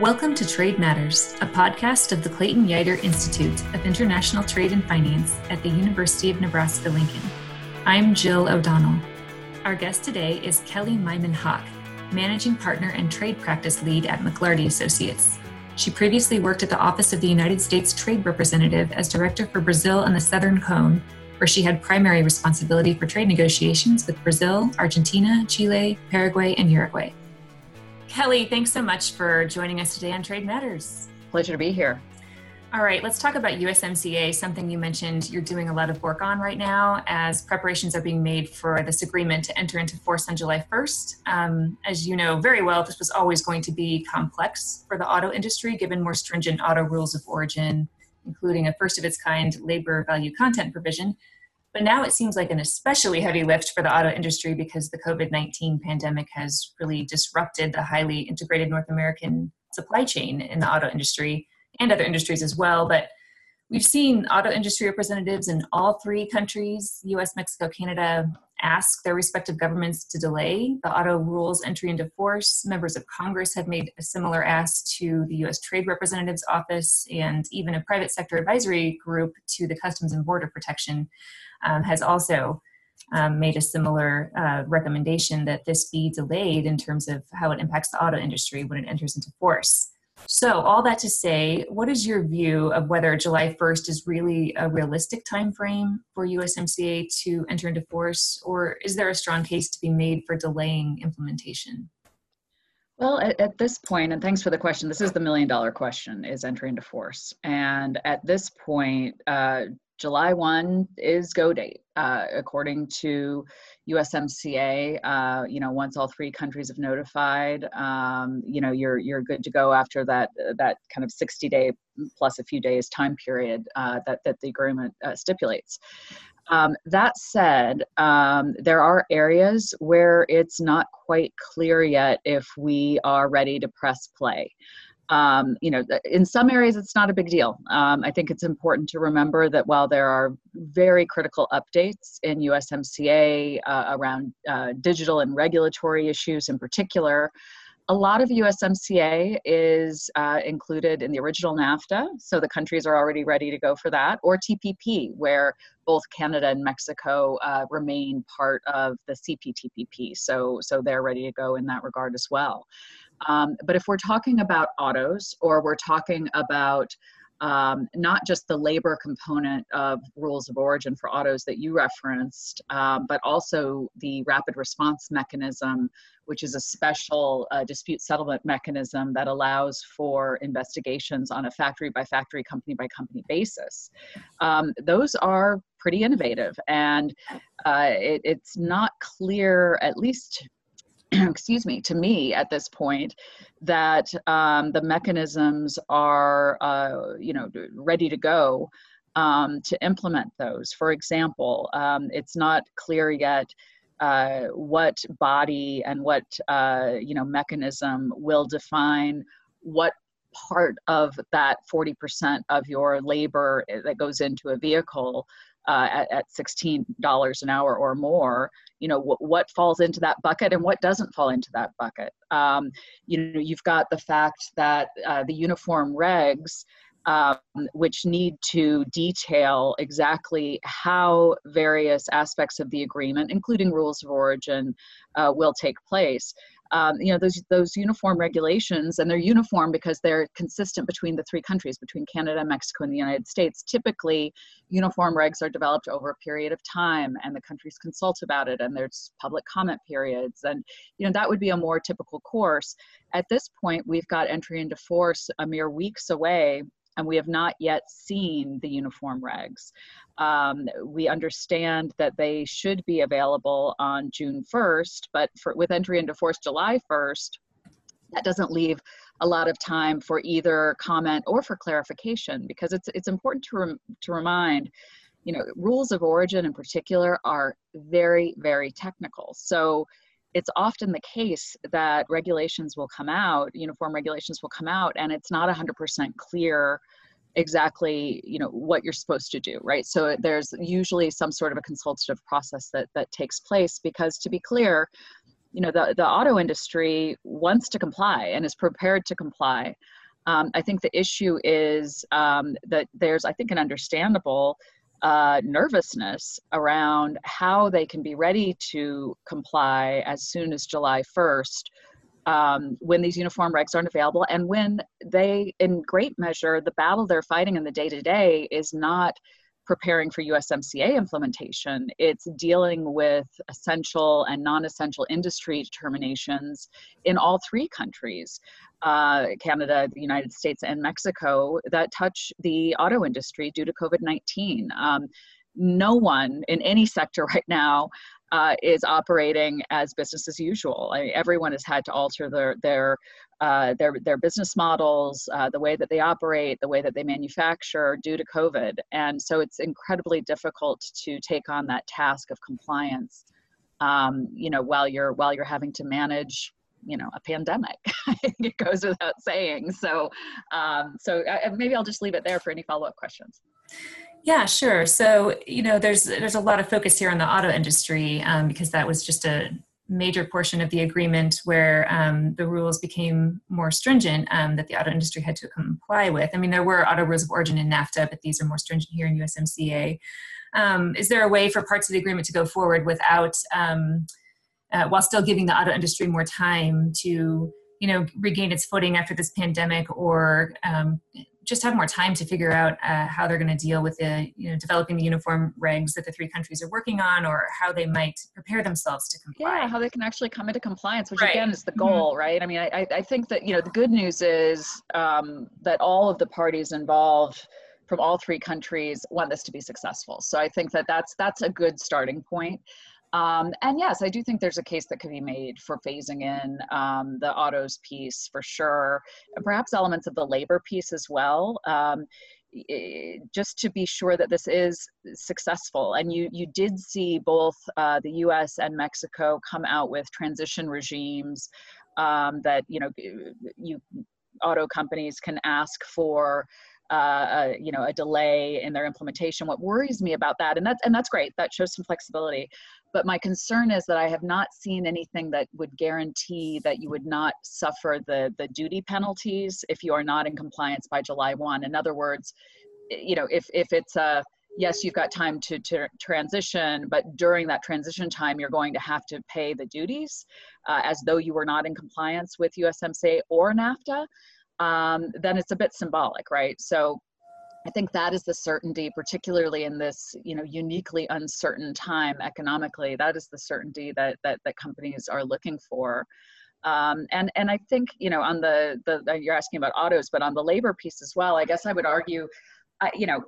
Welcome to Trade Matters, a podcast of the Clayton Yeutter Institute of International Trade and Finance at the University of Nebraska Lincoln. I'm Jill O'Donnell. Our guest today is Kellie Meiman Hock, Managing Partner and Trade Practice Lead at McLarty Associates. She previously worked at the Office of the United States Trade Representative as Director for Brazil and the Southern Cone, where she had primary responsibility for trade negotiations with Brazil, Argentina, Chile, Paraguay, and Uruguay. Kellie, thanks so much for joining us today on Trade Matters. Pleasure to be here. All right, let's talk about USMCA, something you mentioned you're doing a lot of work on right now as preparations are being made for this agreement to enter into force on July 1st. Um, as you know very well, this was always going to be complex for the auto industry given more stringent auto rules of origin, including a first of its kind labor value content provision but now it seems like an especially heavy lift for the auto industry because the COVID 19 pandemic has really disrupted the highly integrated North American supply chain in the auto industry and other industries as well. But we've seen auto industry representatives in all three countries US, Mexico, Canada ask their respective governments to delay the auto rules entry into force. Members of Congress have made a similar ask to the US Trade Representative's Office and even a private sector advisory group to the Customs and Border Protection um, has also um, made a similar uh, recommendation that this be delayed in terms of how it impacts the auto industry when it enters into force. So, all that to say, what is your view of whether July 1st is really a realistic timeframe for USMCA to enter into force, or is there a strong case to be made for delaying implementation? Well, at, at, this point, and thanks for the question, this is the million dollar question is entering into force. And at this point, uh, July 1 is go date. Uh, according to USMCA, uh, you know, once all three countries have notified, um, you know, you're you're good to go after that that kind of 60 day plus a few days time period uh, that that the agreement uh, stipulates. Um, that said, um, there are areas where it's not quite clear yet if we are ready to press play um, you know, in some areas it's not a big deal. Um, I think it's important to remember that while there are very critical updates in USMCA uh, around uh, digital and regulatory issues in particular, a lot of USMCA is uh, included in the original NAFTA, so the countries are already ready to go for that, or TPP, where both Canada and Mexico uh, remain part of the CPTPP, so so they're ready to go in that regard as well. Um, but if we're talking about autos or we're talking about um, not just the labor component of rules of origin for autos that you referenced, um, but also the rapid response mechanism, which is a special uh, dispute settlement mechanism that allows for investigations on a factory by factory, company by company basis. Um, those are pretty innovative, and uh, it, it's not clear, at least excuse me, to me at this point, that um, the mechanisms are, uh, you know, ready to go um, to implement those. For example, um, it's not clear yet uh, what body and what, uh, you know, mechanism will define what part of that 40% of your labor eh, that goes into a vehicle uh, at, at $16 an hour or more you know what, what falls into that bucket and what doesn't fall into that bucket. Um, you know you've got the fact that uh, the uniform regs um, which need to detail exactly how various aspects of the agreement, including rules of origin, uh, will take place um, you know those those uniform regulations and they're uniform because they're consistent between the three countries between canada mexico and the united states. Typically uniform regs are developed over a period of time and the countries consult about it and there's public comment periods and you know that would be a more typical course. At this point we've got entry into force a mere weeks away and we have not yet seen the uniform regs. Um, we understand that they should be available on June 1st, but for, with entry into force July 1st, that doesn't leave a lot of time for either comment or for clarification because it's it's important to rem, to remind you know rules of origin in particular are very very technical so it's often the case that regulations will come out, uniform regulations will come out, and it's not 100% clear exactly you know what you're supposed to do right so there's usually some sort of a consultative process that that takes place because to be clear you know, the, the auto industry wants to comply and is prepared to comply. Um, I think the issue is um, that there's, I think, an understandable uh, nervousness around how they can be ready to comply as soon as July 1st um, when these uniform regs aren't available and when they, in great measure, the battle they're fighting in the day to day is not preparing for USMCA implementation. It's dealing with essential and non essential industry determinations in all three countries uh, Canada, the United States, and Mexico that touch the auto industry due to COVID 19. Um, no one in any sector right now uh, is operating as business as usual. I mean, everyone has had to alter their their uh, their their business models, uh, the way that they operate, the way that they manufacture due to COVID, and so it's incredibly difficult to take on that task of compliance. Um, you know, while you're while you're having to manage you know a pandemic it goes without saying so um, so I, maybe i'll just leave it there for any follow-up questions yeah, sure. So you know, there's there's a lot of focus here on the auto industry um, because that was just a major portion of the agreement where um, the rules became more stringent um, that the auto industry had to comply with. I mean, there were auto rules of origin in NAFTA, but these are more stringent here in USMCA. Um, is there a way for parts of the agreement to go forward without, um, uh, while still giving the auto industry more time to, you know, regain its footing after this pandemic or um, just have more time to figure out uh, how they're going to deal with the you know developing the uniform regs that the three countries are working on or how they might prepare themselves to comply yeah how they can actually come into compliance which right. again is the mm-hmm. goal mm-hmm. right i mean I, I think that you know the good news is um, that all of the parties involved from all three countries want this to be successful so i think that that's that's a good starting point um, and yes, I do think there's a case that could be made for phasing in um, the autos piece for sure, and perhaps elements of the labor piece as well. Um, just to be sure that this is successful. And you, you did see both uh, the US and Mexico come out with transition regimes um, that, you know, you auto companies can ask for uh, a, you know a delay in their implementation. What worries me about that, and that's and that's great, that shows some flexibility. But my concern is that I have not seen anything that would guarantee that you would not suffer the the duty penalties if you are not in compliance by July one. In other words, you know if if it's a yes, you've got time to, to transition, but during that transition time, you're going to have to pay the duties uh, as though you were not in compliance with USMCA or NAFTA um, then it's a bit symbolic, right? So I think that is the certainty, particularly in this, you know, uniquely uncertain time economically. That is the certainty that that, that companies are looking for. Um, and and I think you know on the the you're asking about autos, but on the labor piece as well. I guess I would argue, you know,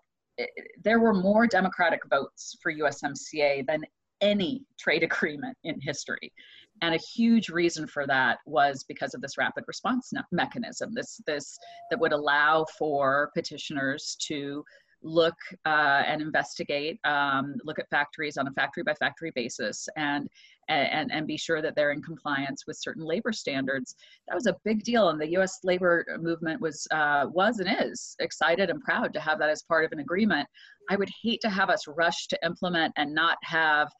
there were more Democratic votes for USMCA than any trade agreement in history. And a huge reason for that was because of this rapid response mechanism, this, this that would allow for petitioners to look uh, and investigate, um, look at factories on a factory by factory basis, and, and and be sure that they're in compliance with certain labor standards. That was a big deal, and the U.S. labor movement was uh, was and is excited and proud to have that as part of an agreement. I would hate to have us rush to implement and not have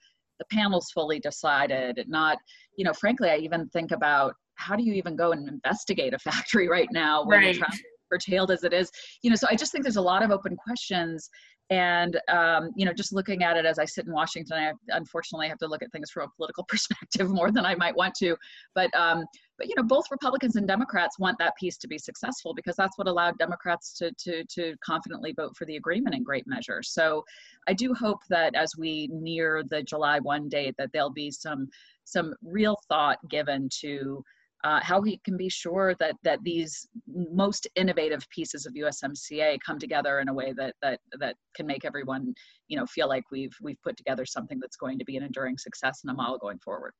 the panel's fully decided not you know frankly i even think about how do you even go and investigate a factory right now when right. curtailed as it is you know so i just think there's a lot of open questions and um, you know just looking at it as i sit in washington i unfortunately have to look at things from a political perspective more than i might want to but um, but you know both republicans and democrats want that piece to be successful because that's what allowed democrats to to to confidently vote for the agreement in great measure so i do hope that as we near the july 1 date that there'll be some some real thought given to uh, how we can be sure that that these most innovative pieces of USMCA come together in a way that that that can make everyone you know feel like we've we've put together something that's going to be an enduring success and a model going forward.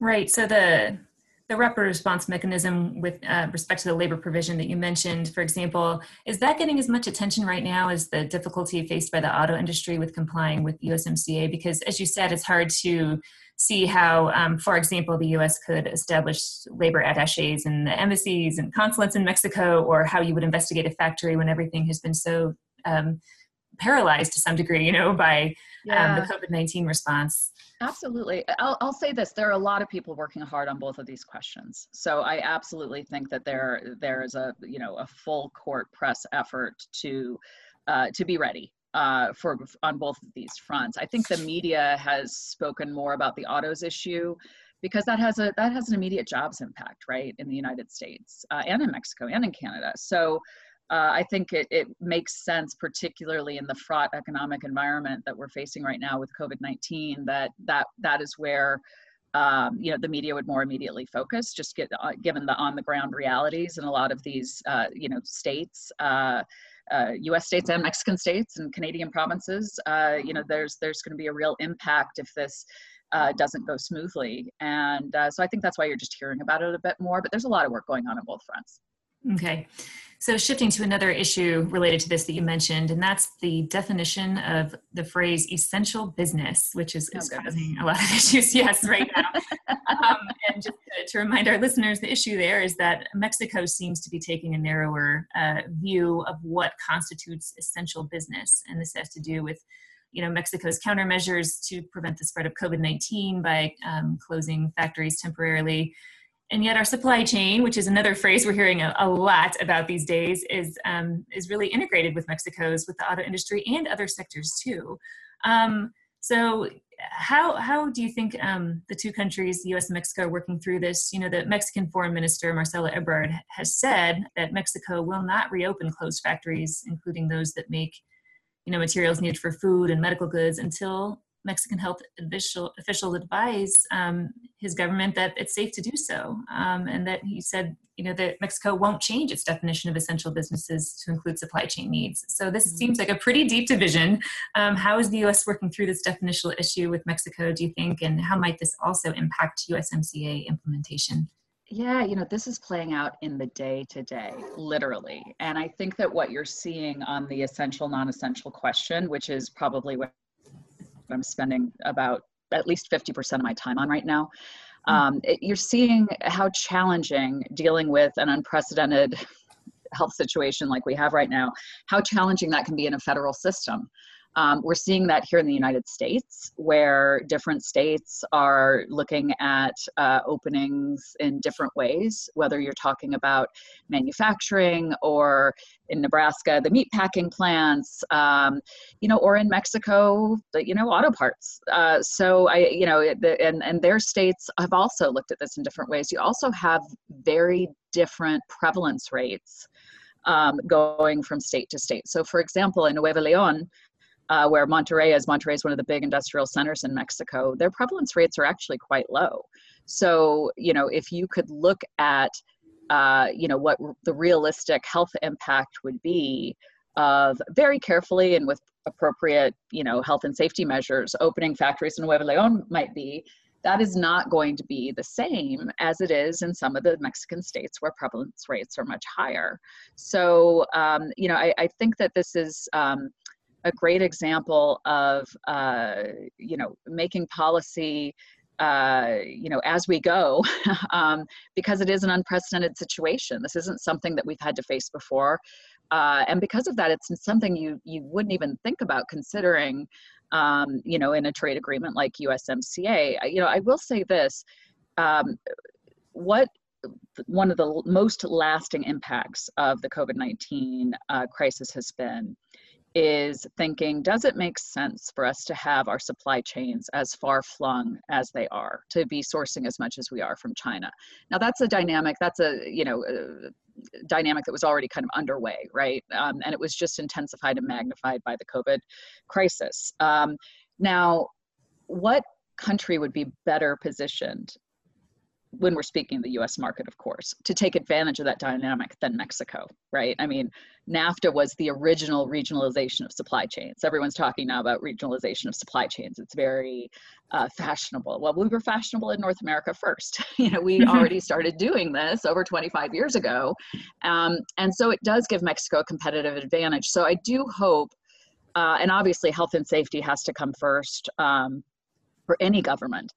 Right. So the the rapid response mechanism with uh, respect to the labor provision that you mentioned, for example, is that getting as much attention right now as the difficulty faced by the auto industry with complying with USMCA? Because as you said, it's hard to see how, um, for example, the US could establish labor attaches in the embassies and consulates in Mexico, or how you would investigate a factory when everything has been so um, paralyzed to some degree, you know, by yeah. um, the COVID 19 response. Absolutely. I'll, I'll say this there are a lot of people working hard on both of these questions. So I absolutely think that there there is a you know a full court press effort to uh, to be ready uh, for on both of these fronts. I think the media has spoken more about the autos issue because that has a that has an immediate jobs impact, right, in the United States uh, and in Mexico and in Canada. So uh, I think it, it makes sense, particularly in the fraught economic environment that we're facing right now with COVID-19, that that that is where um, you know the media would more immediately focus, just get, uh, given the on-the-ground realities in a lot of these uh, you know states. Uh, U.S. Uh, states and Mexican states and Canadian provinces, uh, you know, there's there's going to be a real impact if this uh, doesn't go smoothly. And uh, so I think that's why you're just hearing about it a bit more. But there's a lot of work going on on both fronts. Okay. So, shifting to another issue related to this that you mentioned, and that's the definition of the phrase essential business, which is, oh, is causing a lot of issues, yes, right now. um, and just to, to, remind our listeners, the issue there is that Mexico seems to be taking a narrower uh, view of what constitutes essential business. And this has to do with you know Mexico's countermeasures to prevent the spread of COVID-19 by um, closing factories temporarily and yet our supply chain which is another phrase we're hearing a, a lot about these days is um, is really integrated with mexico's with the auto industry and other sectors too. Um, so how how do you think um, the two countries the us and mexico are working through this? You know the mexican foreign minister Marcelo Ebrard has said that mexico will not reopen closed factories including those that make you know materials needed for food and medical goods until Mexican health official, officials advise um, his government that it's safe to do so, um, and that he said, you know, that Mexico won't change its definition of essential businesses to include supply chain needs. So this mm-hmm. seems like a pretty deep division. Um, how is the U.S. working through this definitional issue with Mexico? Do you think, and how might this also impact USMCA implementation? Yeah, you know, this is playing out in the day to day, literally. And I think that what you're seeing on the essential, non essential question, which is probably what I'm spending about at least 50% of my time on right now. Hmm. Um, it, you're seeing how challenging dealing with an unprecedented health situation like we have right now, how challenging that can be in a federal system. Um, we're seeing that here in the United States, where different states are looking at uh, openings in different ways, whether you're talking about manufacturing or in Nebraska, the meat packing plants, um, you know, or in Mexico, the, you know, auto parts. Uh, so I, you know, the, and, and their states have also looked at this in different ways. You also have very different prevalence rates um, going from state to state. So for example, in Nuevo Leon, uh, where Monterrey is. Monterrey is one of the big industrial centers in Mexico. Their prevalence rates are actually quite low. So, you know, if you could look at, uh, you know, what the realistic health impact would be of very carefully and with appropriate, you know, health and safety measures, opening factories in Nuevo Leon might be, that is not going to be the same as it is in some of the Mexican states where prevalence rates are much higher. So, um, you know, I, I, think that this is um, a great example of uh, you know making policy uh, you know as we go um, because it is an unprecedented situation. This isn't something that we've had to face before uh, and because of that it's something you you wouldn't even think about considering um, you know in a trade agreement like usmca you know i will say this um, what one of the most lasting impacts of the covid-19 uh, crisis has been is thinking does it make sense for us to have our supply chains as far flung as they are to be sourcing as much as we are from china? Now that's a dynamic that's a you know a dynamic that was already kind of underway right? Um, and it was just intensified and magnified by the covid crisis. Um, now what country would be better positioned when we're speaking the US market, of course, to take advantage of that dynamic than Mexico, right? I mean, NAFTA was the original regionalization of supply chains. Everyone's talking now about regionalization of supply chains. It's very uh, fashionable. Well, we were fashionable in North America first. you know, we already started doing this over 25 years ago. Um, and so it does give Mexico a competitive advantage. So I do hope, uh, and obviously health and safety has to come first um, for any government.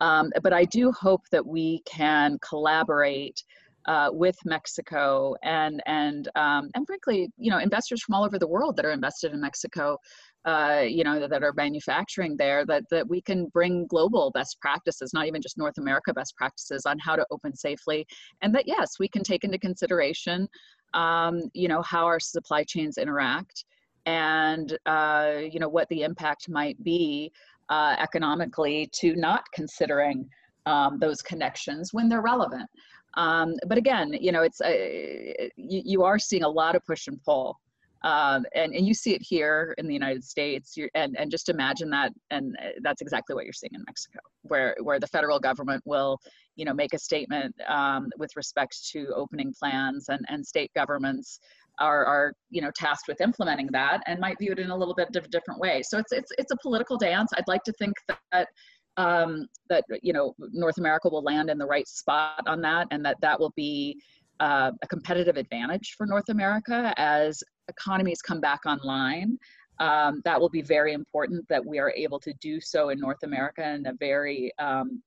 Um, but I do hope that we can collaborate uh, with Mexico and and um, and frankly, you know, investors from all over the world that are invested in Mexico, uh, you know, that are manufacturing there, that that we can bring global best practices, not even just North America best practices, on how to open safely, and that yes, we can take into consideration, um, you know, how our supply chains interact, and uh, you know what the impact might be uh, economically to not considering um, those connections when they're relevant. Um, but again, you know, it's uh, you, you, are seeing a lot of push and pull, um, and and you see it here in the United States. You're, and and just imagine that, and uh, that's exactly what you're seeing in Mexico, where where the federal government will, you know, make a statement um, with respect to opening plans, and and state governments are are you know tasked with implementing that, and might view it in a little bit of a different way. So it's it's it's a political dance. I'd like to think that um, that you know North America will land in the right spot on that, and that that will be uh, a competitive advantage for North America as economies come back online. Um, that will be very important that we are able to do so in North America in a very um,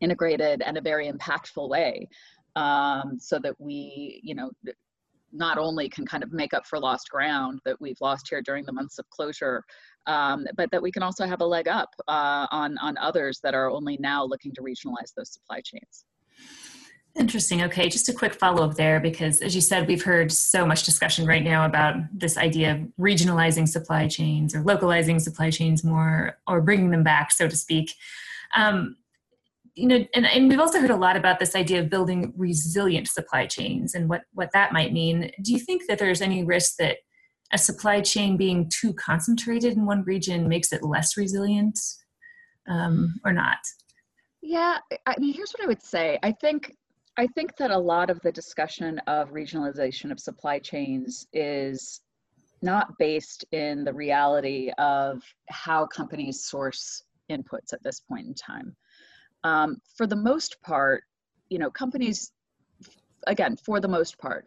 integrated and a very impactful way, um, so that we you know not only can kind of make up for lost ground that we've lost here during the months of closure, um, but that we can also have a leg up uh, on, on others that are only now looking to regionalize those supply chains. Interesting. Okay, just a quick follow up there because, as you said, we've heard so much discussion right now about this idea of regionalizing supply chains or localizing supply chains more or bringing them back, so to speak. Um, you know, and, and we've also heard a lot about this idea of building resilient supply chains and what, what that might mean. Do you think that there's any risk that a supply chain being too concentrated in one region makes it less resilient um, or not? Yeah, I mean, here's what I would say. I think I think that a lot of the discussion of regionalization of supply chains is not based in the reality of how companies source inputs at this point in time. Um, for the most part, you know, companies, again, for the most part,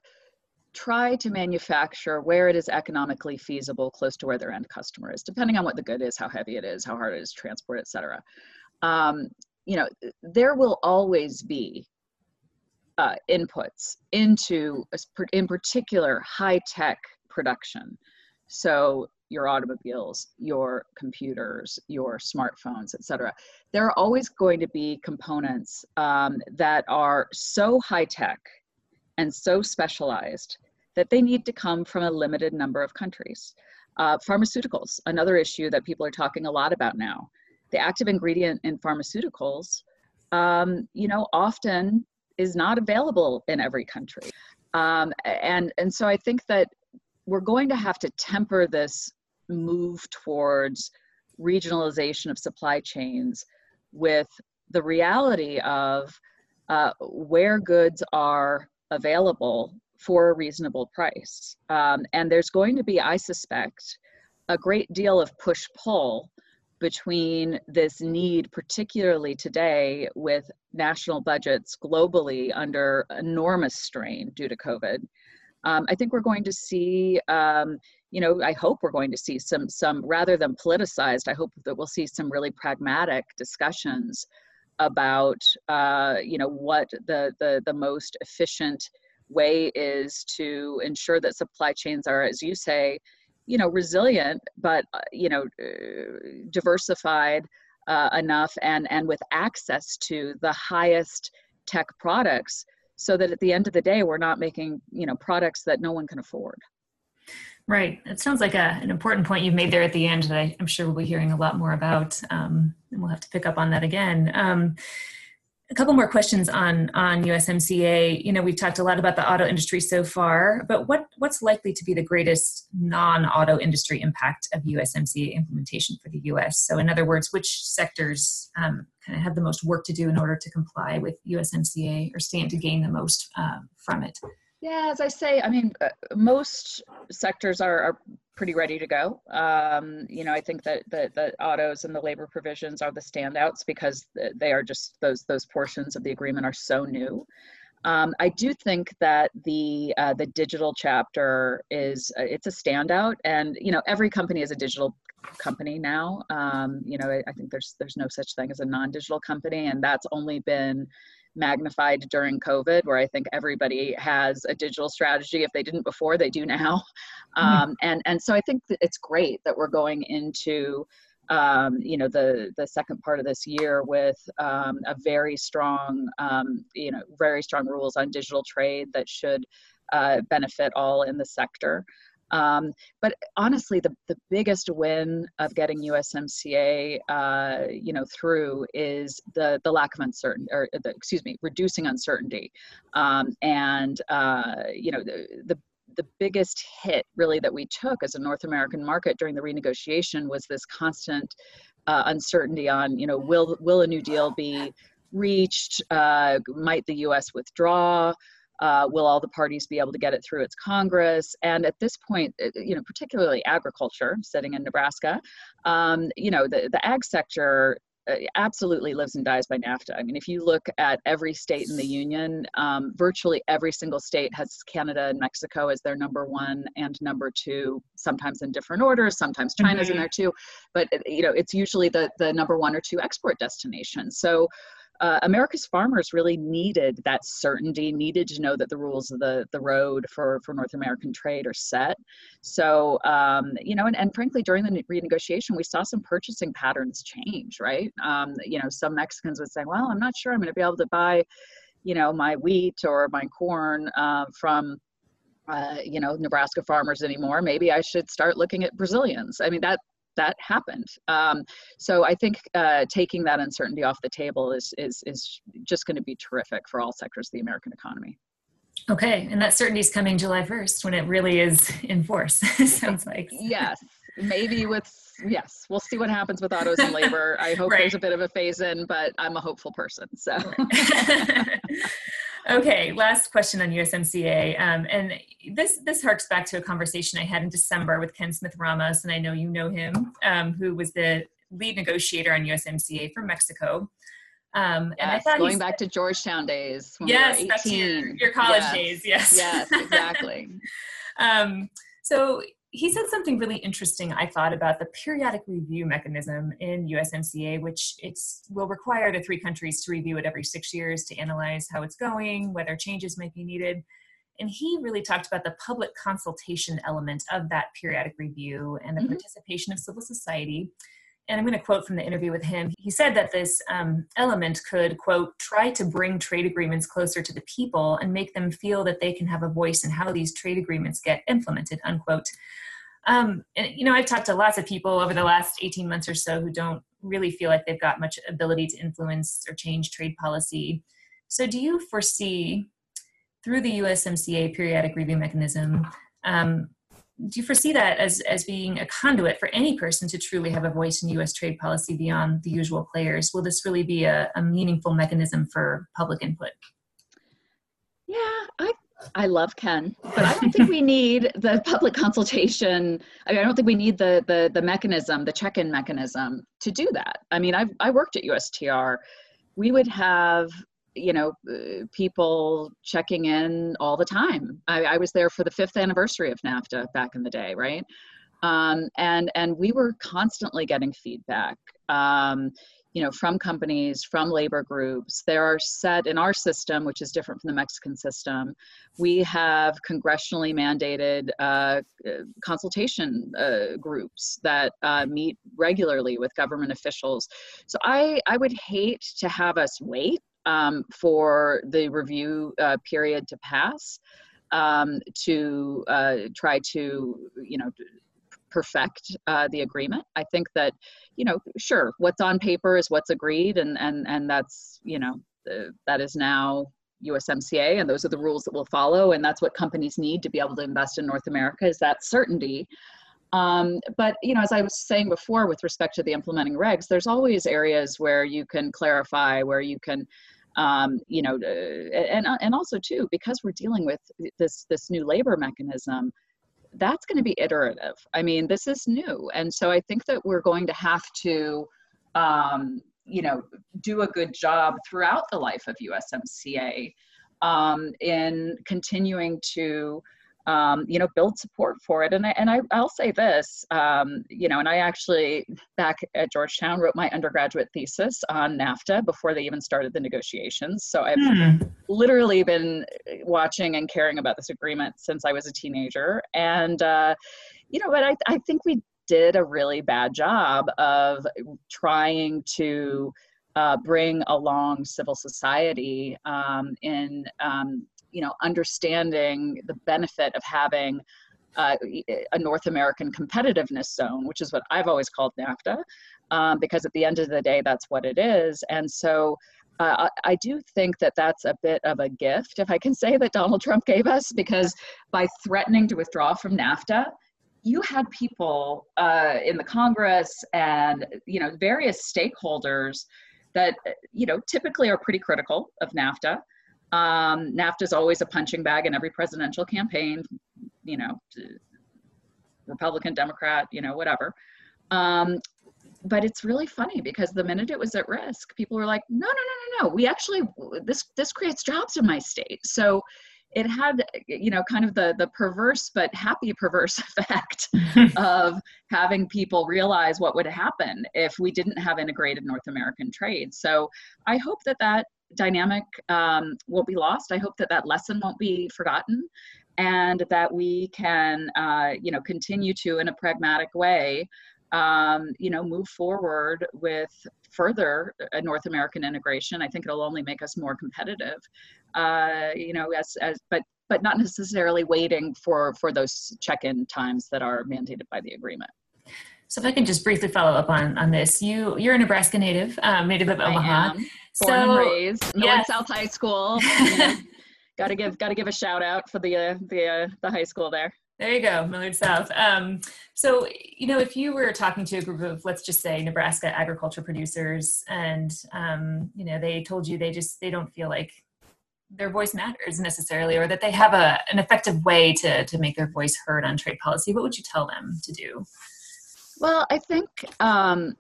try to manufacture where it is economically feasible close to where their end customer is, depending on what the good is, how heavy it is, how hard it is to transport, et cetera. Um, you know, there will always be uh, inputs into, in particular, high tech production. So your automobiles, your computers, your smartphones, et cetera. There are always going to be components um, that are so high tech and so specialized that they need to come from a limited number of countries. Uh, pharmaceuticals, another issue that people are talking a lot about now. The active ingredient in pharmaceuticals, um, you know, often is not available in every country. Um, and, and so I think that we're going to have to temper this move towards regionalization of supply chains with the reality of uh, where goods are available for a reasonable price. Um, and there's going to be, I suspect, a great deal of push pull between this need, particularly today with national budgets globally under enormous strain due to COVID. Um, I think we're going to see um, you know, I hope we're going to see some, some rather than politicized, I hope that we'll see some really pragmatic discussions about, uh, you know, what the, the, the most efficient way is to ensure that supply chains are, as you say, you know, resilient, but, uh, you know, uh, diversified uh, enough and, and with access to the highest tech products so that at the end of the day, we're not making, you know, products that no one can afford. Right. It sounds like a, an important point you've made there at the end that I, am sure we'll be hearing a lot more about. Um, and we'll have to pick up on that again. Um, a couple more questions on on USMCA. You know, we've talked a lot about the auto industry so far, but what what's likely to be the greatest non-auto industry impact of USMCA implementation for the U.S.? So, in other words, which sectors um, kind of have the most work to do in order to comply with USMCA or stand to gain the most uh, from it? Yeah, as I say, I mean, uh, most sectors are, are pretty ready to go. Um, you know, I think that the, the autos and the labor provisions are the standouts because they are just those those portions of the agreement are so new. Um, I do think that the uh, the digital chapter is uh, it's a standout, and you know every company is a digital company now. Um, you know, I, I, think there's there's no such thing as a non-digital company, and that's only been magnified during COVID, where I think everybody has a digital strategy. If they didn't before, they do now. Mm-hmm. Um, and and so I think it's great that we're going into um, you know the the second part of this year with um, a very strong um, you know very strong rules on digital trade that should uh, benefit all in the sector. Um, but honestly, the, the biggest win of getting USMCA, uh, you know, through is the the lack of uncertainty, or the, excuse me, reducing uncertainty, um, and uh, you know, the, the the biggest hit really that we took as a North American market during the renegotiation was this constant uh, uncertainty on, you know, will will a new deal be reached? Uh, might the U.S. withdraw? Uh, will all the parties be able to get it through its Congress? And at this point, uh, you know, particularly agriculture, sitting in Nebraska, um, you know, the, the ag sector uh, absolutely lives and dies by NAFTA. I mean, if you look at every state in the union, um, virtually every single state has Canada and Mexico as their number one and number two, sometimes in different orders. Sometimes China's mm-hmm. in there too, but you know, it's usually the the number one or two export destination. So uh, America's farmers really needed that certainty, needed to know that the rules of the, the road for, for North American trade are set. So, um, you know, and, and frankly, during the renegotiation, we saw some purchasing patterns change, right? Um, you know, some Mexicans would say, well, I'm not sure I'm going to be able to buy, you know, my wheat or my corn uh, from uh, you know Nebraska farmers anymore. Maybe I should start looking at Brazilians. I mean that that happened. Um, so I think uh, taking that uncertainty off the table is is is just going to be terrific for all sectors of the American economy. Okay, and that certainty is coming July 1st when it really is in force. sounds like. Yes, maybe with yes, we'll see what happens with autos and labor. I hope right. there's a bit of a phase in, but I'm a hopeful person. So. okay, last question on USMCA, um, and this this harks back to a conversation I had in December with Ken Smith Ramos, and I know you know him, um, who was the lead negotiator on USMCA for Mexico. Um, yes, and I thought going back to Georgetown days. yes, we that's your, your college yes. days. Yes. Yes, exactly. um, so he said something really interesting i thought about the periodic review mechanism in usmca which it's will require the three countries to review it every six years to analyze how it's going whether changes might be needed and he really talked about the public consultation element of that periodic review and the mm-hmm. participation of civil society and I'm going to quote from the interview with him. He said that this um, element could, quote, try to bring trade agreements closer to the people and make them feel that they can have a voice in how these trade agreements get implemented, unquote. Um, and, you know, I've talked to lots of people over the last 18 months or so who don't really feel like they've got much ability to influence or change trade policy. So, do you foresee, through the USMCA periodic review mechanism, um, do you foresee that as, as being a conduit for any person to truly have a voice in U.S. trade policy beyond the usual players? Will this really be a, a meaningful mechanism for public input? Yeah, I I love Ken, but I don't think we need the public consultation. I, mean, I don't think we need the the the mechanism, the check-in mechanism to do that. I mean, I've I worked at USTR. We would have you know, uh, people checking in all the time. I, I, was there for the fifth anniversary of NAFTA back in the day, right? Um, and and we were constantly getting feedback, um, you know, from companies, from labor groups. There are set in our system, which is different from the Mexican system. We have congressionally mandated uh, consultation uh, groups that uh, meet regularly with government officials. So I I would hate to have us wait um, for the review uh, period to pass um, to uh, try to, you know, perfect uh, the agreement. I think that, you know, sure, what's on paper is what's agreed, and and and that's, you know, the, that is now USMCA, and those are the rules that will follow, and that's what companies need to be able to invest in North America is that certainty. Um, but you know, as I was saying before, with respect to the implementing regs, there's always areas where you can clarify, where you can, um, you know, uh, and and also too, because we're dealing with this this new labor mechanism, that's going to be iterative. I mean, this is new, and so I think that we're going to have to, um, you know, do a good job throughout the life of USMCA um, in continuing to um, you know, build support for it. And I, and I, I'll say this, um, you know, and I actually back at Georgetown wrote my undergraduate thesis on NAFTA before they even started the negotiations. So I've hmm. literally been watching and caring about this agreement since I was a teenager. And, uh, you know, but I, I think we did a really bad job of trying to uh, bring along civil society um, in um, you know understanding the benefit of having uh, a North American competitiveness zone, which is what I've always called NAFTA, um, because at the end of the day, that's what it is. And so uh, I, I, do think that that's a bit of a gift, if I can say, that Donald Trump gave us, because by threatening to withdraw from NAFTA, you had people uh, in the Congress and you know various stakeholders that you know typically are pretty critical of NAFTA. Um, NAFTA is always a punching bag in every presidential campaign, you know, Republican, Democrat, you know, whatever. Um, but it's really funny because the minute it was at risk, people were like, no, no, no, no, no. We actually this this creates jobs in my state. So it had you know kind of the the perverse but happy perverse effect of having people realize what would happen if we didn't have integrated north american trade so i hope that that dynamic um, won't be lost i hope that that lesson won't be forgotten and that we can uh, you know continue to in a pragmatic way um, you know move forward with further uh, north american integration i think it'll only make us more competitive uh, you know, as, as but but not necessarily waiting for for those check-in times that are mandated by the agreement. So if I can just briefly follow up on on this, you you're a Nebraska native, um, native of Omaha. Born so, and raised, North yes. South High School. got to give got to give a shout out for the uh, the uh, the high school there. There you go, Millard South. Um, so, you know, if you were talking to a group of, let's just say, Nebraska agriculture producers, and um, you know, they told you they just they don't feel like their voice matters necessarily or that they have a, an effective way to, to make their voice heard on trade policy what would you tell them to do well i think um,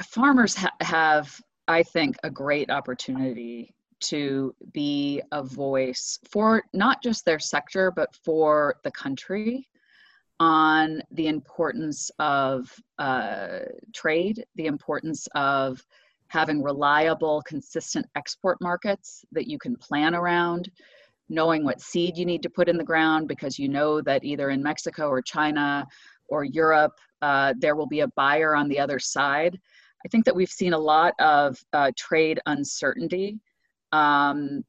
farmers ha- have i think a great opportunity to be a voice for not just their sector but for the country on the importance of uh, trade the importance of having reliable, consistent export markets that you can plan around, knowing what seed you need to put in the ground because you know that either in Mexico or China or Europe, uh, there will be a buyer on the other side. I think that we've seen a lot of uh, trade uncertainty um,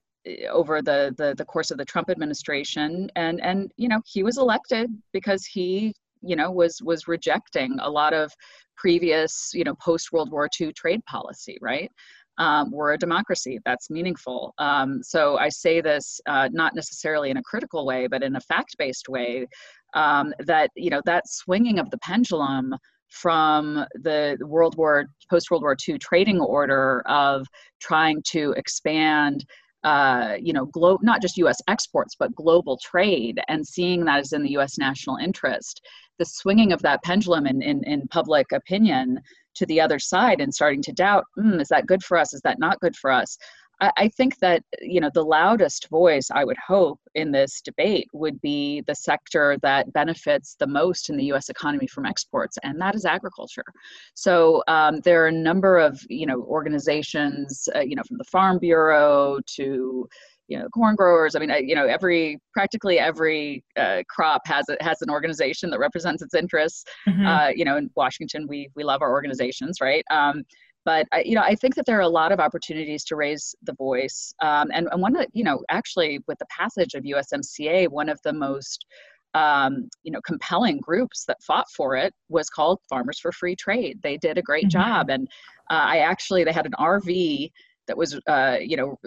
over the, the the course of the Trump administration, and and you know he was elected because he you know was was rejecting a lot of previous, you know, post World War II trade policy, right? Um, we're a democracy. That's meaningful. Um, so I say this uh, not necessarily in a critical way, but in a fact-based way. Um, that you know that swinging of the pendulum from the World War post World War II trading order of trying to expand uh, you know, glo- not just U.S. exports, but global trade, and seeing that as in the U.S. national interest, the swinging of that pendulum in, in, in public opinion to the other side and starting to doubt, mm, is that good for us? Is that not good for us? I, I think that you know the loudest voice I would hope in this debate would be the sector that benefits the most in the U.S. economy from exports, and that is agriculture. So um, there are a number of you know organizations, uh, you know, from the Farm Bureau to you know corn growers i mean you know every practically every uh, crop has a, has an organization that represents its interests mm-hmm. uh, you know in washington we we love our organizations right um, but I, you know i think that there are a lot of opportunities to raise the voice um, and, and one of you know actually with the passage of usmca one of the most um, you know compelling groups that fought for it was called farmers for free trade they did a great mm-hmm. job and uh, i actually they had an rv that was uh, you know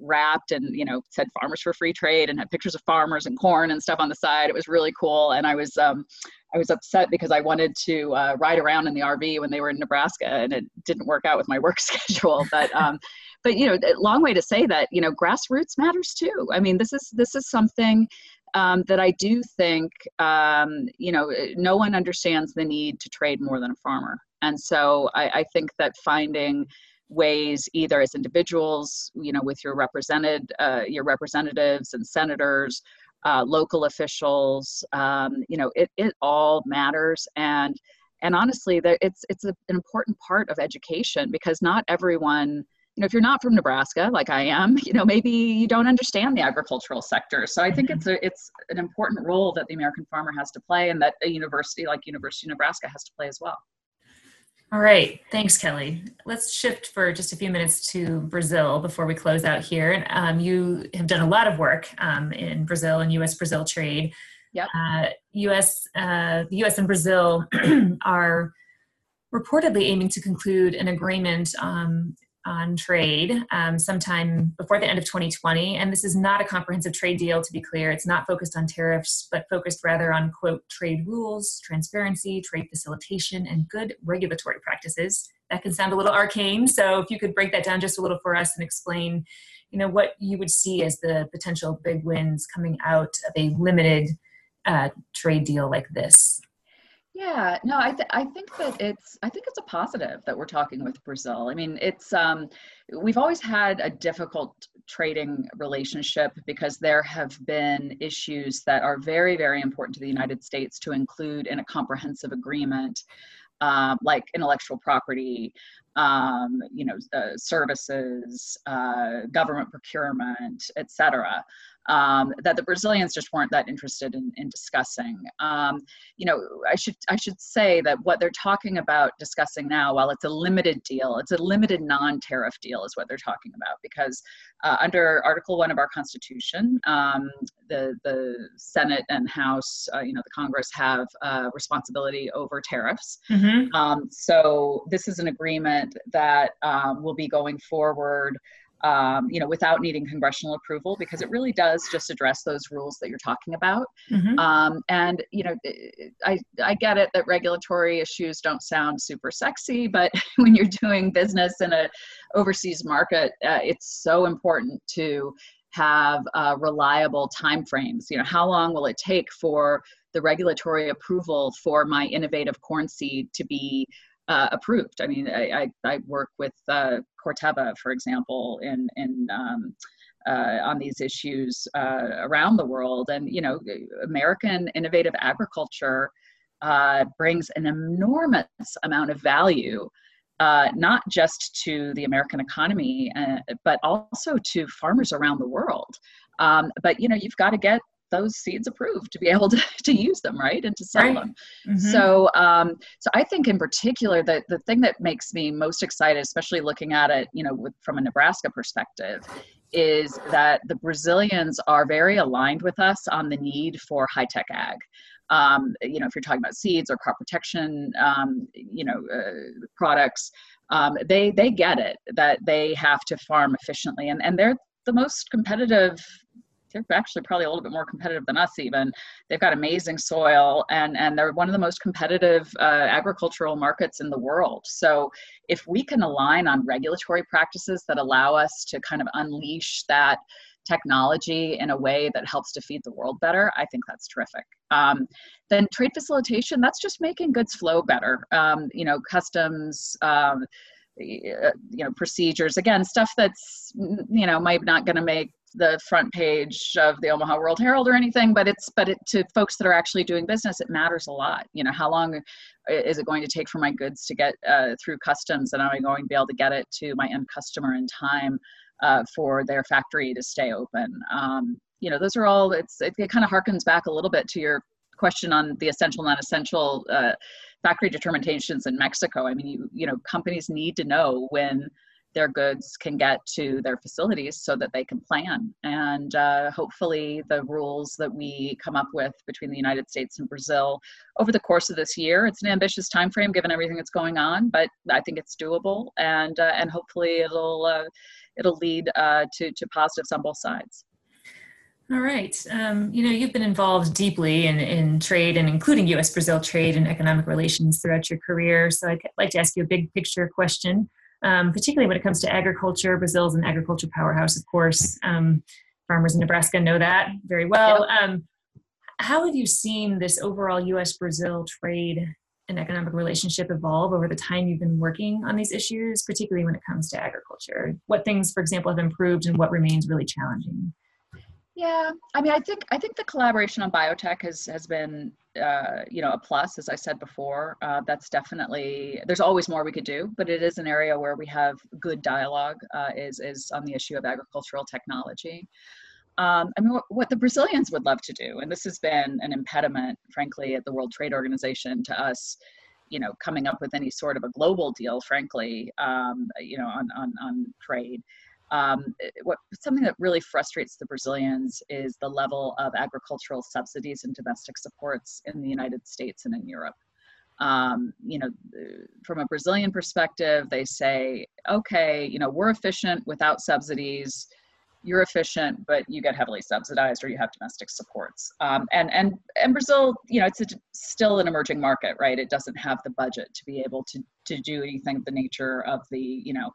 wrapped and you know said farmers for free trade and had pictures of farmers and corn and stuff on the side it was really cool and i was um, I was upset because I wanted to uh, ride around in the RV when they were in Nebraska, and it didn't work out with my work schedule. But um, but you know, long way to say that you know, grassroots matters too. I mean, this is this is something um, that I do think um, you know, no one understands the need to trade more than a farmer, and so I, I think that finding ways either as individuals you know with your represented uh, your representatives and senators uh, local officials. Um, you know, it, it all matters. And and honestly, there, it's it's a, an important part of education because not everyone you know, if you're not from Nebraska, like I am, you know, maybe you don't understand the agricultural sector. So I think mm-hmm. it's a, it's an important role that the American farmer has to play, and that a university like University of Nebraska has to play as well. All right, thanks, Kellie. Let's shift for just a few minutes to Brazil before we close out here. Um, you have done a lot of work um, in Brazil and U.S.-Brazil trade. Yep. Uh, U.S. Uh, the U.S. and Brazil are reportedly aiming to conclude an agreement um, on trade um, sometime before the end of 2020. And this is not a comprehensive trade deal, to be clear. It's not focused on tariffs, but focused rather on, quote, trade rules, transparency, trade facilitation, and good regulatory practices. That can sound a little arcane. So if you could break that down just a little for us and explain, you know, what you would see as the potential big wins coming out of a limited uh, trade deal like this. Yeah, no, I, th- I think that it's I think it's a positive that we're talking with Brazil. I mean, it's um, we've always had a difficult trading relationship because there have been issues that are very very important to the United States to include in a comprehensive agreement. Uh, like intellectual property, um, you know, uh, services, uh, government procurement, et cetera um, that the Brazilians just weren't that interested in, in discussing. Um, you know, I should I should say that what they're talking about discussing now, while it's a limited deal, it's a limited non-tariff deal, is what they're talking about because uh, under Article One of our Constitution, um, the the Senate and House, uh, you know, the Congress have uh, responsibility over tariffs. Mm-hmm. Um, so this is an agreement that um, will be going forward um, you know, without needing congressional approval, because it really does just address those rules that you're talking about. Mm-hmm. Um, and you know, I I get it that regulatory issues don't sound super sexy, but when you're doing business in a overseas market, uh, it's so important to have uh, reliable timeframes. You know, how long will it take for the regulatory approval for my innovative corn seed to be uh, approved. I mean, I, I, I work with uh, Corteva, for example, in, in um, uh, on these issues uh, around the world. And, you know, American innovative agriculture uh, brings an enormous amount of value. Uh, not just to the American economy, but also to farmers around the world. Um, but you know, you've got to get those seeds approved to be able to, to use them right and to sell right. them mm-hmm. so um, so i think in particular that the thing that makes me most excited especially looking at it you know with, from a nebraska perspective is that the brazilians are very aligned with us on the need for high-tech ag um, you know if you're talking about seeds or crop protection um, you know uh, products um, they they get it that they have to farm efficiently and and they're the most competitive they're actually probably a little bit more competitive than us even they've got amazing soil and and they're one of the most competitive uh, agricultural markets in the world so if we can align on regulatory practices that allow us to kind of unleash that technology in a way that helps to feed the world better, I think that's terrific. Um, then trade facilitation, that's just making goods flow better. Um, you know, customs, um, you know, procedures, again, stuff that's, you know, might not going to make the front page of the Omaha World Herald or anything, but it's but it, to folks that are actually doing business, it matters a lot. You know, how long is it going to take for my goods to get uh, through customs, and am I going to be able to get it to my end customer in time uh, for their factory to stay open? Um, you know, those are all. It's it, it kind of harkens back a little bit to your question on the essential non-essential uh, factory determinations in Mexico. I mean, you you know, companies need to know when their goods can get to their facilities so that they can plan. And uh, hopefully, the rules that we come up with between the United States and Brazil over the course of this year, it's an ambitious time frame given everything that's going on, but I think it's doable, and uh, and hopefully it'll uh, it'll lead uh, to to positives on both sides. All right. Um, you know, you've been involved deeply in, in trade and including US Brazil trade and economic relations throughout your career. So I'd like to ask you a big picture question um, particularly when it comes to agriculture. Brazil's an agriculture powerhouse, of course. Um, farmers in Nebraska know that very well. Um, how have you seen this overall US Brazil trade and economic relationship evolve over the time you've been working on these issues, particularly when it comes to agriculture? What things, for example, have improved and what remains really challenging? Yeah, I mean, I think I think the collaboration on biotech has has been uh, you know a plus, as I said before. Uh, that's definitely there's always more we could do, but it is an area where we have good dialogue. Uh, is is on the issue of agricultural technology. Um, I mean, what, what, the Brazilians would love to do, and this has been an impediment, frankly, at the World Trade Organization to us, you know, coming up with any sort of a global deal, frankly, um, you know, on on, on trade um, what something that really frustrates the Brazilians is the level of agricultural subsidies and domestic supports in the United States and in Europe. Um, you know, from a Brazilian perspective, they say, okay, you know, we're efficient without subsidies you're efficient, but you get heavily subsidized or you have domestic supports. Um, and, and, and Brazil, you know, it's a, still an emerging market, right? It doesn't have the budget to be able to, to do anything of the nature of the, you know,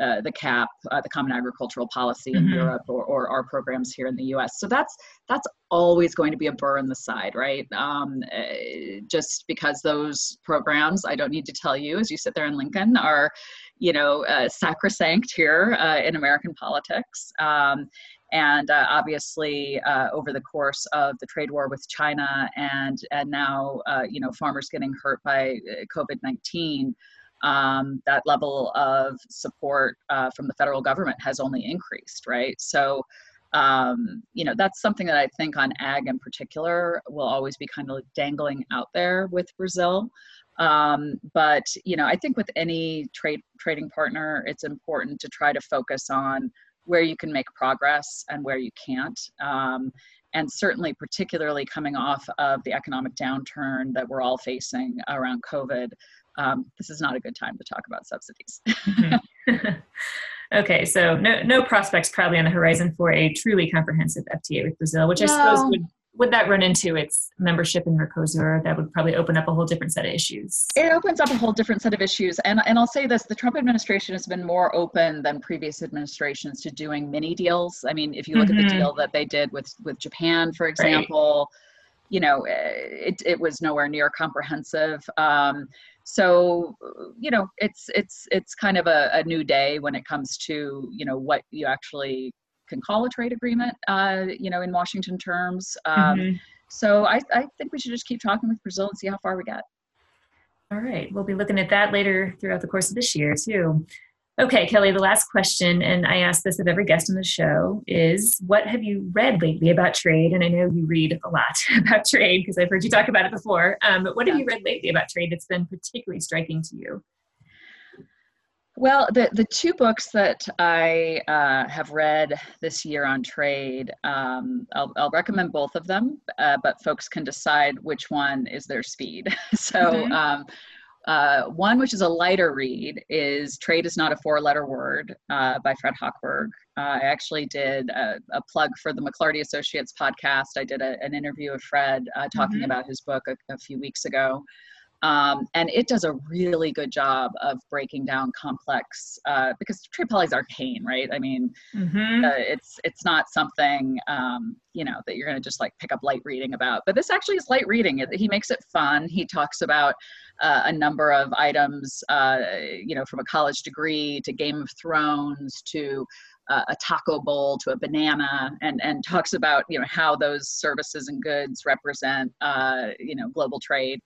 uh, the CAP, uh, the Common Agricultural Policy in mm-hmm. Europe or, or our programs here in the US. So that's, that's always going to be a burr in the side, right? Um, uh, just because those programs, I don't need to tell you, as you sit there in Lincoln, are, you know, uh, sacrosanct here uh, in American politics. Um, and uh, obviously, uh, over the course of the trade war with China, and and now, uh, you know, farmers getting hurt by uh, COVID nineteen, um, that level of support from the federal government has only increased, right? So. Um, you know that's something that I think on ag in particular will always be kind of dangling out there with Brazil. Um, but you know, I think with any trade trading partner, it's important to try to focus on where you can make progress and where you can't. Um, and certainly, particularly coming off of the economic downturn that we're all facing around COVID, um, this is not a good time to talk about subsidies. mm-hmm. okay, so no no prospects probably on the horizon for a truly comprehensive FTA with Brazil, which no. I suppose would would that run into its membership in Mercosur? That would probably open up a whole different set of issues. It opens up a whole different set of issues. And, and I'll say this the Trump administration has been more open than previous administrations to doing mini deals. I mean, if you look mm-hmm. at the mm-hmm. deal that they did with, with Japan, for example, right. you know, it, it was nowhere near comprehensive. Um, so you know it's it's it's kind of a, a new day when it comes to you know what you actually can call a trade agreement, uh, you know, in Washington terms. Um, mm-hmm. So I, I think we should just keep talking with Brazil and see how far we get. All right, we'll be looking at that later throughout the course of this year too. Okay, Kellie, the last question, and I ask this of every guest on the show, is what have you read lately about trade? And I know you read a lot about trade because I've heard you talk about it before. Um, but what have you read lately about trade that's been particularly striking to you? Well, the, the two books that I uh, have read this year on trade, um, I'll, I'll, recommend both of them, uh, but folks can decide which one is their speed. so, mm-hmm. um, uh, one which is a lighter read is Trade is Not a Four Letter Word uh, by Fred Hochberg. Uh, I actually did a, a, plug for the McLarty Associates podcast. I did a, an interview with Fred uh, talking mm-hmm. about his book a, a few weeks ago. Um, and it does a really good job of breaking down complex uh, because trade policy is arcane, right? I mean, mm-hmm. uh, it's it's not something um, you know that you're going to just like pick up light reading about. But this actually is light reading. He makes it fun. He talks about uh, a number of items, uh, you know, from a college degree to Game of Thrones to uh, a taco bowl to a banana and, and talks about you know how those services and goods represent uh, you know global trade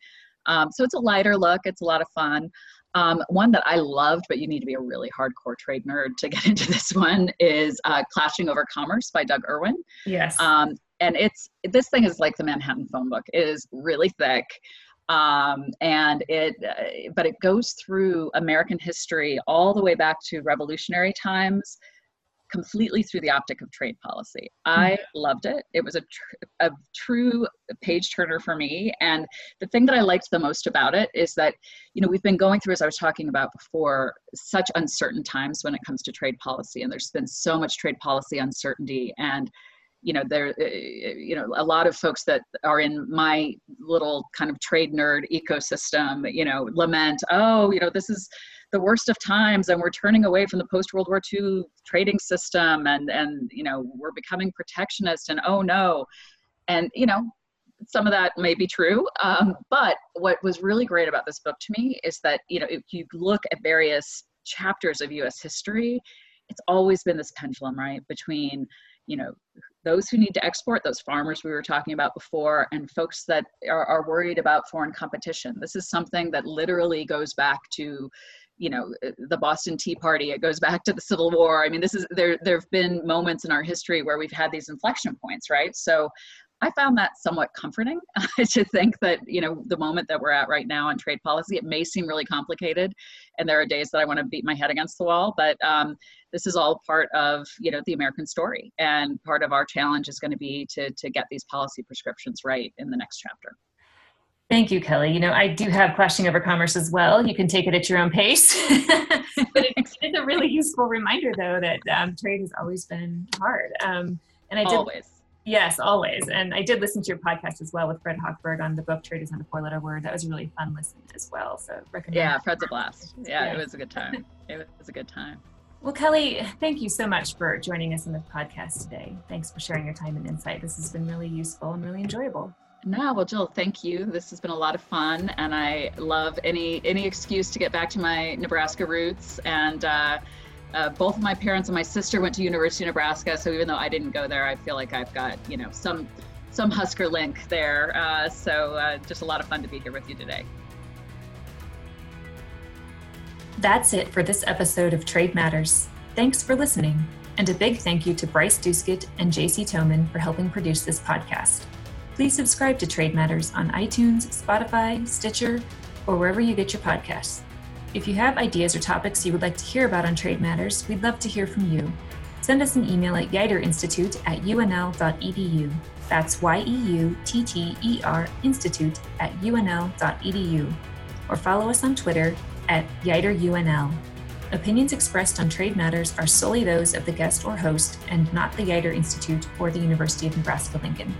um, so it's a lighter look. It's a lot of fun. Um, one that I loved, but you need to be a really hardcore trade nerd to get into this one, is uh, Clashing Over Commerce by Doug Irwin. Yes. Um, and it's this thing is like the Manhattan phone book. It is really thick. Um, and it, uh, but it goes through American history all the way back to revolutionary times completely through the optic of trade policy. I mm-hmm. loved it. It was a, tr- a true page turner for me. And the thing that I liked the most about it is that, you know, we've been going through, as I was talking about before, such uncertain times when it comes to trade policy. And there's been so much trade policy uncertainty. And you know there uh, you know a lot of folks that are in my little kind of trade nerd ecosystem you know lament oh you know this is the worst of times and we're turning away from the post world war ii trading system and and you know we're becoming protectionist and oh no and you know some of that may be true um, but what was really great about this book to me is that you know if you look at various chapters of us history it's always been this pendulum right between you know those who need to export, those farmers we were talking about before, and folks that are, are worried about foreign competition. This is something that literally goes back to you know the boston tea party it goes back to the civil war i mean this is there there have been moments in our history where we've had these inflection points right so I found that somewhat comforting to think that, you know, the moment that we're at right now on trade policy, it may seem really complicated. And there are days that I want to beat my head against the wall, but um, this is all part of, you know, the American story. And part of our challenge is going to be to, to get these policy prescriptions right in the next chapter. Thank you, Kellie. You know, I do have Questioning Over Commerce as well. You can take it at your own pace. but it's, it's, a really useful reminder, though, that um, trade has always been hard. Um, and I did, always Yes, always. And I did listen to your podcast as well with Fred Hochberg on the book Trade is Not a Four Letter Word. That was a really fun listen as well. So recommend. Yeah, Fred's a blast. Yeah, yeah, it was a good time. It was a good time. Well, Kellie, thank you so much for joining us on the podcast today. Thanks for sharing your time and insight. This has been really useful and really enjoyable. No, well, Jill, thank you. This has been a lot of fun, and I love any any excuse to get back to my Nebraska roots and. Uh, uh, both of my parents and my sister went to University of Nebraska, so even though I didn't go there, I feel like I've got you know some some Husker link there. Uh, so uh, just a lot of fun to be here with you today. That's it for this episode of Trade Matters. Thanks for listening, and a big thank you to Bryce Duskett and JC Toman for helping produce this podcast. Please subscribe to Trade Matters on iTunes, Spotify, Stitcher, or wherever you get your podcasts. If you have ideas or topics you would like to hear about on Trade Matters, we'd love to hear from you. Send us an email at yeutter at unl.edu. That's Y E U T T E R Institute at unl.edu. Or follow us on Twitter at YeutterUNL. Opinions expressed on trade matters are solely those of the guest or host and not the Yeutter Institute or the University of Nebraska Lincoln.